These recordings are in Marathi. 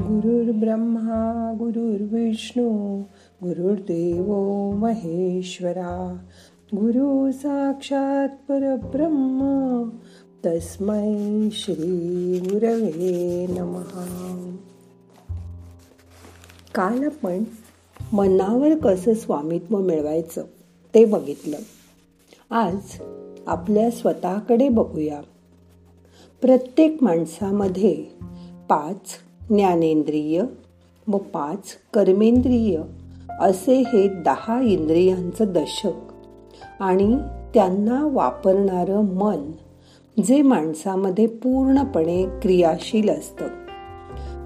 गुरुर्ब्रह्मा गुरुर्विष्णू गुरुर्देव महेश्वरा. गुरु साक्षात परब्रह्म तस्मै श्री गुरवे नमहा काल आपण मनावर कसं स्वामित्व मिळवायचं ते बघितलं. आज आपल्या स्वतःकडे बघूया. प्रत्येक माणसामध्ये पाच ज्ञानेंद्रिय व पाच कर्मेंद्रिय असे हे दहा इंद्रियांचं दशक. आणि त्यांना वापरणारं मन जे माणसामध्ये पूर्णपणे क्रियाशील असतं.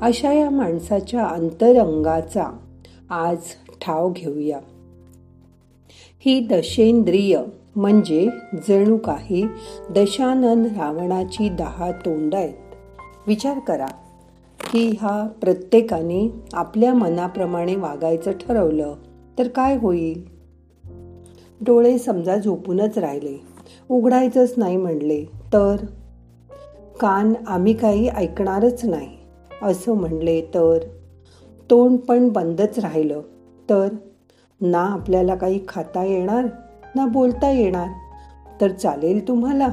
अशा या माणसाच्या अंतरंगाचा आज ठाव घेऊया. ही दशेंद्रिय म्हणजे जणू काही दशानन रावणाची दहा तोंड आहेत. विचार करा. की हा प्रत्येकाने आपल्या मनाप्रमाणे वागायचं ठरवलं तर काय होईल? डोळे समजा झोपूनच राहिले. उघडायचंच नाही म्हणले तर? कान आम्ही काही ऐकणारच नाही असं म्हणले तर? तोंड पण बंदच राहिलं तर? ना आपल्याला काही खाता येणार ना बोलता येणार तर चालेल तुम्हाला?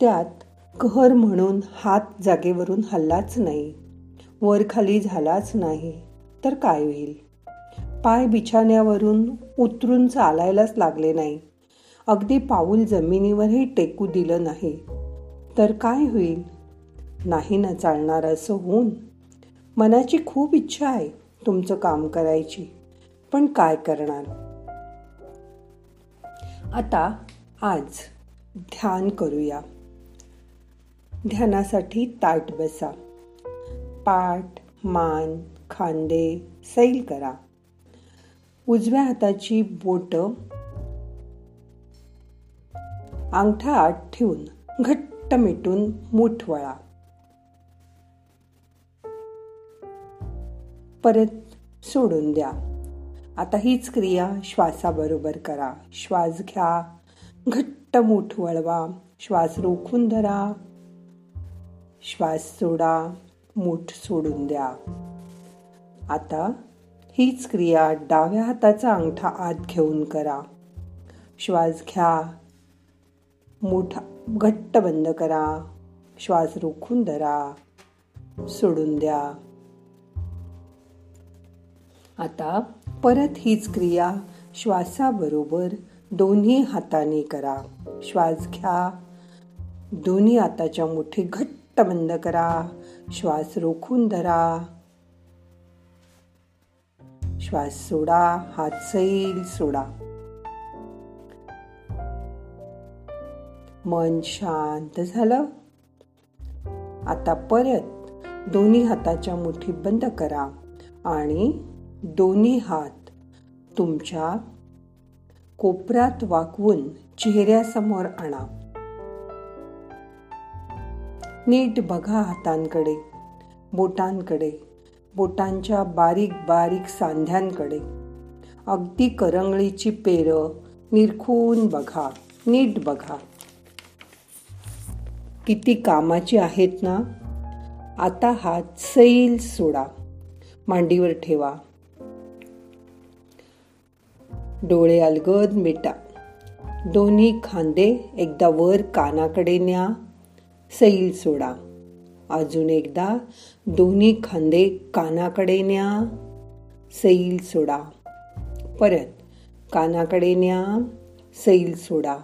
त्यात कहर म्हणून हात जागेवरून हल्लाच नाही. वर खाली झालाच नाही तर काय होईल? पाय बिछाण्यावरून उतरून चालायलाच लागले नाही. अगदी पाऊल जमिनीवरही टेकू दिलं नाही. तर काय होईल? नाही ना चालणार असं होऊन? मनाची खूप इच्छा आहे तुमचं काम करायची पण काय करणार? आता आज ध्यान करूया. ध्यानासाठी ताट बसा. पाठ मान खांदे सैल करा. उजव्या हाताची बोट अंगठा आत ठेवून घट्ट मिटून मूठ वळा परत सोडून द्या. आता हीच क्रिया श्वासाबरोबर करा. श्वास घ्या. घट्ट मूठ वळवा श्वास रोखून धरा. श्वास सोडा मूठ सोडून द्या. आता हीच क्रिया डाव्या हाताचा अंगठा आत घेऊन करा. श्वास घ्या. मूठ घट्ट बंद करा. श्वास रोखून धरा. सोडून द्या. आता परत हीच क्रिया श्वासाबरोबर दोन्ही हाताने करा. श्वास घ्या. दोन्ही हाताच्या मुठी घट्ट बंद करा. श्वास रोखून धरा. श्वास सोडा. हात सैल सोडा. मन शांत झालं. आता परत दोन्ही हाताच्या मुठी बंद करा आणि दोन्ही हात तुमच्या कोपऱ्यात वाकवून चेहऱ्यासमोर आणा. नीट बघा हातांकडे बोटांकडे बोटांच्या बारीक बारीक सांध्यांकडे. अगदी करंगळीची पेर निरखून बघा नीट बघा. किती कामाची आहेत ना? आता हात सैल सोडा मांडीवर ठेवा. डोळे अलगद मिटा. दोन्ही खांदे एकदा वर कानाकडे न्या. सैल सोडा. अजून एकदा दोन्ही खांदे कानाकडे न्या. सैल सोडा. परत कानाकडे न्या. सैल सोडा.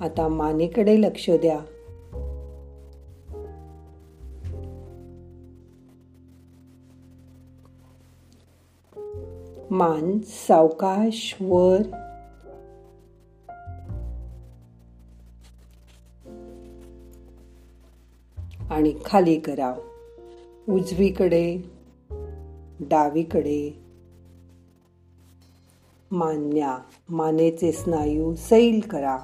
आता मानेकडे लक्ष द्या. मान सावकाश वर. आणि खाली करा. उजवीकडे डावीकडे. मान्या मानेचे स्नायू सैल करा.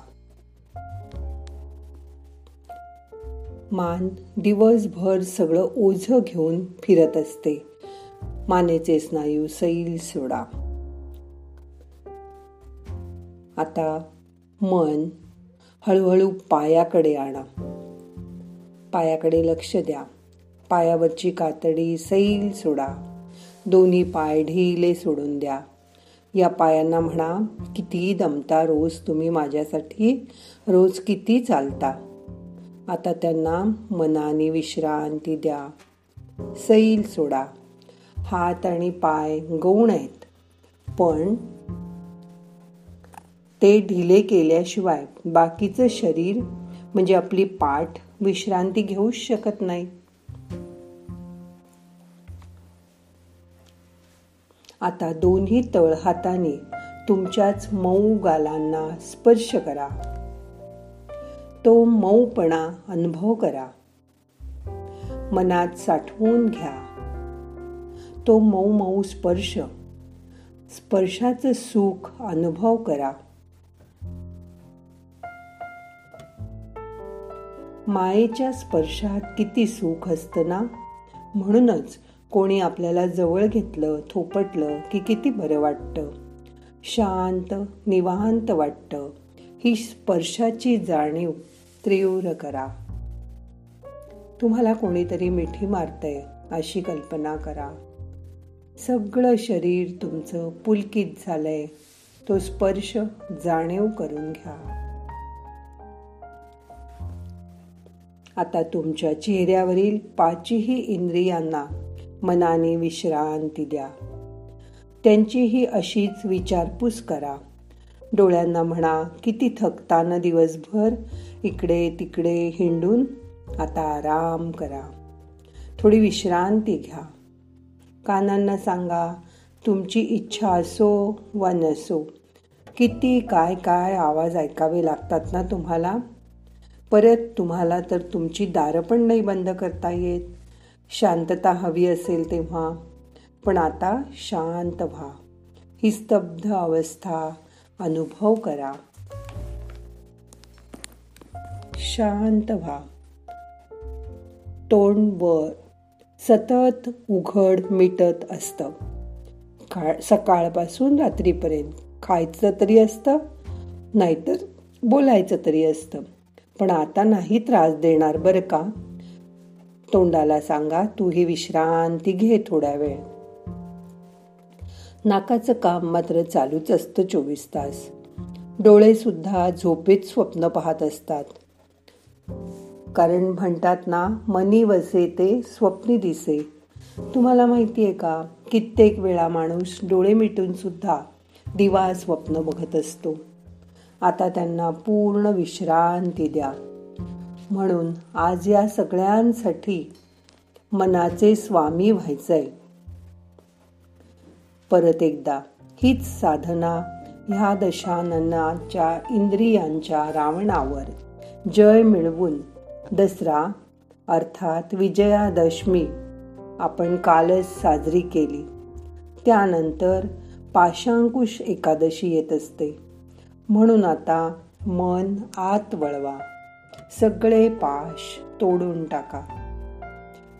मान दिवसभर सगळं ओझ घेऊन फिरत असते. मानेचे स्नायू सैल सोडा. आता मन हळूहळू पायाकडे आणा. पायाकडे लक्ष द्या. पायावरची कातडी सैल सोडा. दोन्ही पाय ढिले सोडून द्या. या पायांना म्हणा किती दमता रोज तुम्ही माझ्यासाठी? रोज किती चालता? आता त्यांना मनाने विश्रांती द्या. सैल सोडा. हात आणि पाय गौण आहेत. पण ते ढिले केल्याशिवाय बाकीचं शरीर म्हणजे आपली पाठ विश्रांती घेऊच शकत नाही. आता दोन्ही तळ हाताने तुमच्याच मऊ गालांना स्पर्श करा. तो मऊपणा अनुभव करा. मनात साठवून घ्या. तो मऊ मऊ स्पर्श. स्पर्शाचं सुख अनुभव करा. मायेच्या स्पर्शात किती सुख असतं ना? म्हणूनच कोणी आपल्याला जवळ घेतलं थोपटलं की किती बरं वाटतं. शांत निवांत वाटतं. ही स्पर्शाची जाणीव तीव्र करा. तुम्हाला कोणीतरी मिठी मारतंय अशी कल्पना करा. सगळं शरीर तुमचं पुलकित झालंय. तो स्पर्श जाणीव करून घ्या. आता तुमच्या चेहऱ्यावरील पाचही इंद्रियांना मनाने विश्रांती द्या. त्यांचीही अशीच विचारपूस करा. डोळ्यांना म्हणा किती थकताना दिवसभर इकडे तिकडे हिंडून आता आराम करा. थोडी विश्रांती घ्या. कानांना सांगा तुमची इच्छा असो वा नसो किती काय काय आवाज ऐकावे लागतात ना तुम्हाला? परत तुम्हाला तर तुमची दारं पण नाही बंद करता येत. शांतता हवी असेल तेव्हा. पण आता शांत व्हा. ही स्तब्ध अवस्था अनुभव करा. शांत व्हा. तोंड वर सतत उघड मिटत असतं. काळ सकाळपासून रात्रीपर्यंत खायचं तरी असतं नाहीतर बोलायचं तरी असतं. पण आता नाही त्रास देणार बरं का? तोंडाला सांगा तू ही विश्रांती घे थोड्या वेळ. नाकाचं काम मात्र चालूच असतं चोवीस तास. डोळे सुद्धा झोपेत स्वप्न पाहत असतात. कारण म्हणतात ना मनी वसे ते स्वप्नी दिसे. तुम्हाला माहिती आहे का कित्येक वेळा माणूस डोळे मिटून सुद्धा दिवा स्वप्न बघत असतो. आता त्यांना पूर्ण विश्रांती द्या. म्हणून आज या सगळ्यांसाठी मनाचे स्वामी व्हायचंय. परत एकदा हीच साधना ह्या दशाननाच्या इंद्रियांच्या रावणावर जय मिळवून दसरा अर्थात विजयादशमी आपण कालच साजरी केली. त्यानंतर पाशांकुश एकादशी येत असते. म्हणून आता मन आत वळवा. सगळे पाश तोडून टाका.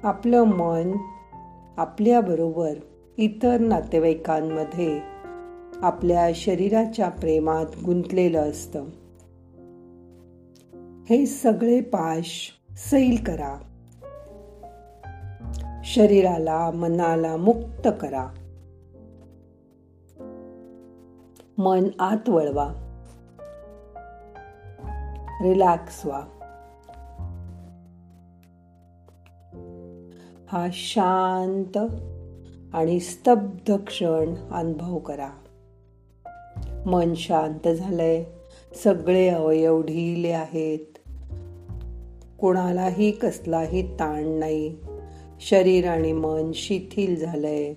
आपलं मन आपल्याबरोबर इतर नातेवाईकांमध्ये आपल्या शरीराच्या प्रेमात गुंतलेलं असतं. हे सगळे पाश सैल करा. शरीराला मनाला मुक्त करा. मन आत वळवा. रिलॅक्स व्हा. हा शांत आणि स्तब्ध क्षण अनुभव करा. मन शांत झालंय. सगळे अवयव ढिले आहेत. कोणालाही कसलाही ताण नाही. शरीर आणि मन शिथिल झालंय.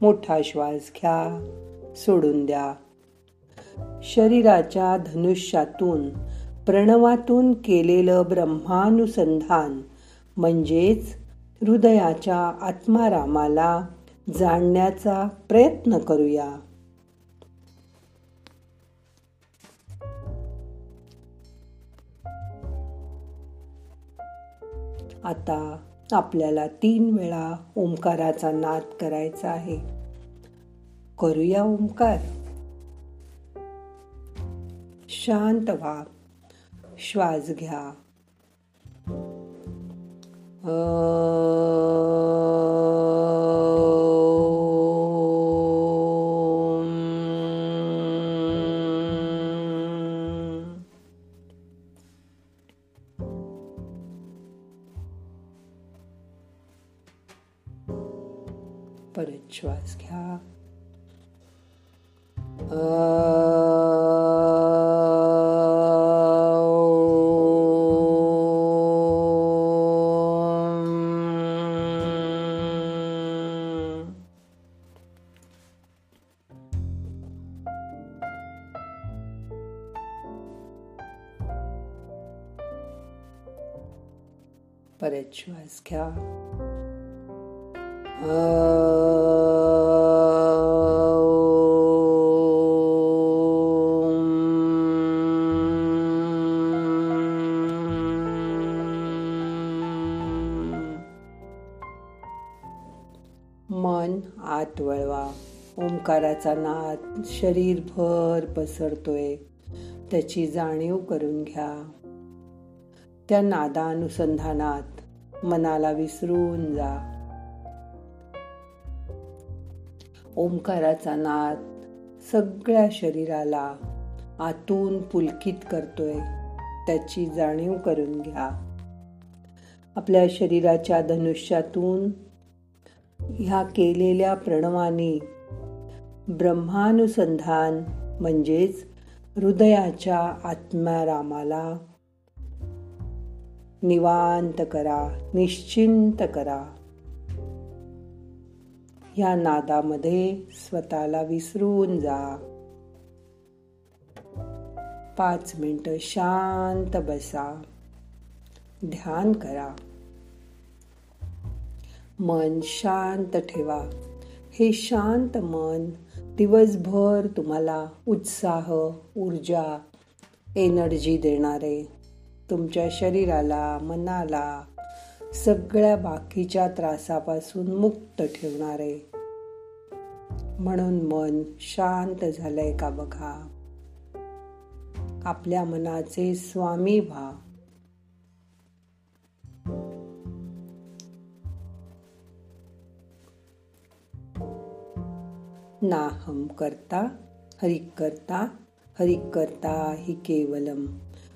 मोठा श्वास घ्या. सोडून द्या. शरीराच्या धनुष्यातून प्रणवातून केलेलं ब्रह्मानुसंधान म्हणजेच हृदयाच्या आत्मारामाला जाणण्याचा प्रयत्न करूया. आता आपल्याला तीन वेळा ओंकाराचा नाद करायचा आहे. करूया ओंकार. शांत व्हा. श्वास घ्या. परत श्वास घ्या. परत श्वास घ्या मन आत वळवा ओंकाराचा नाद शरीरभर पसरतोय. त्याची जाणीव करून घ्या. त्या नादानुसंधानात मनाला विसरून जा. ओंकाराचा नाद सगळ्या शरीराला आतून पुलकित करतोय. त्याची जाणीव करून घ्या. आपल्या शरीराच्या धनुष्यातून ह्या केलेल्या प्रणवानी ब्रह्मानुसंधान म्हणजेच हृदयाच्या आत्मारामाला निवांत करा निश्चिंत करा. या नादामध्ये स्वतःला विसरून जा. पाच मिनिट शांत बसा. ध्यान करा. मन शांत ठेवा. हे शांत मन दिवसभर तुम्हाला उत्साह ऊर्जा एनर्जी देणारे तुमच्या शरीराला मनाला सगळ्या बाकीच्या त्रासापासून मुक्त ठेवणारे. म्हणून मन शांत झालंय का बघा? आपल्या मनाचे स्वामी व्हा. नाहम करता हरिक करता हरिक करता हि केवलम.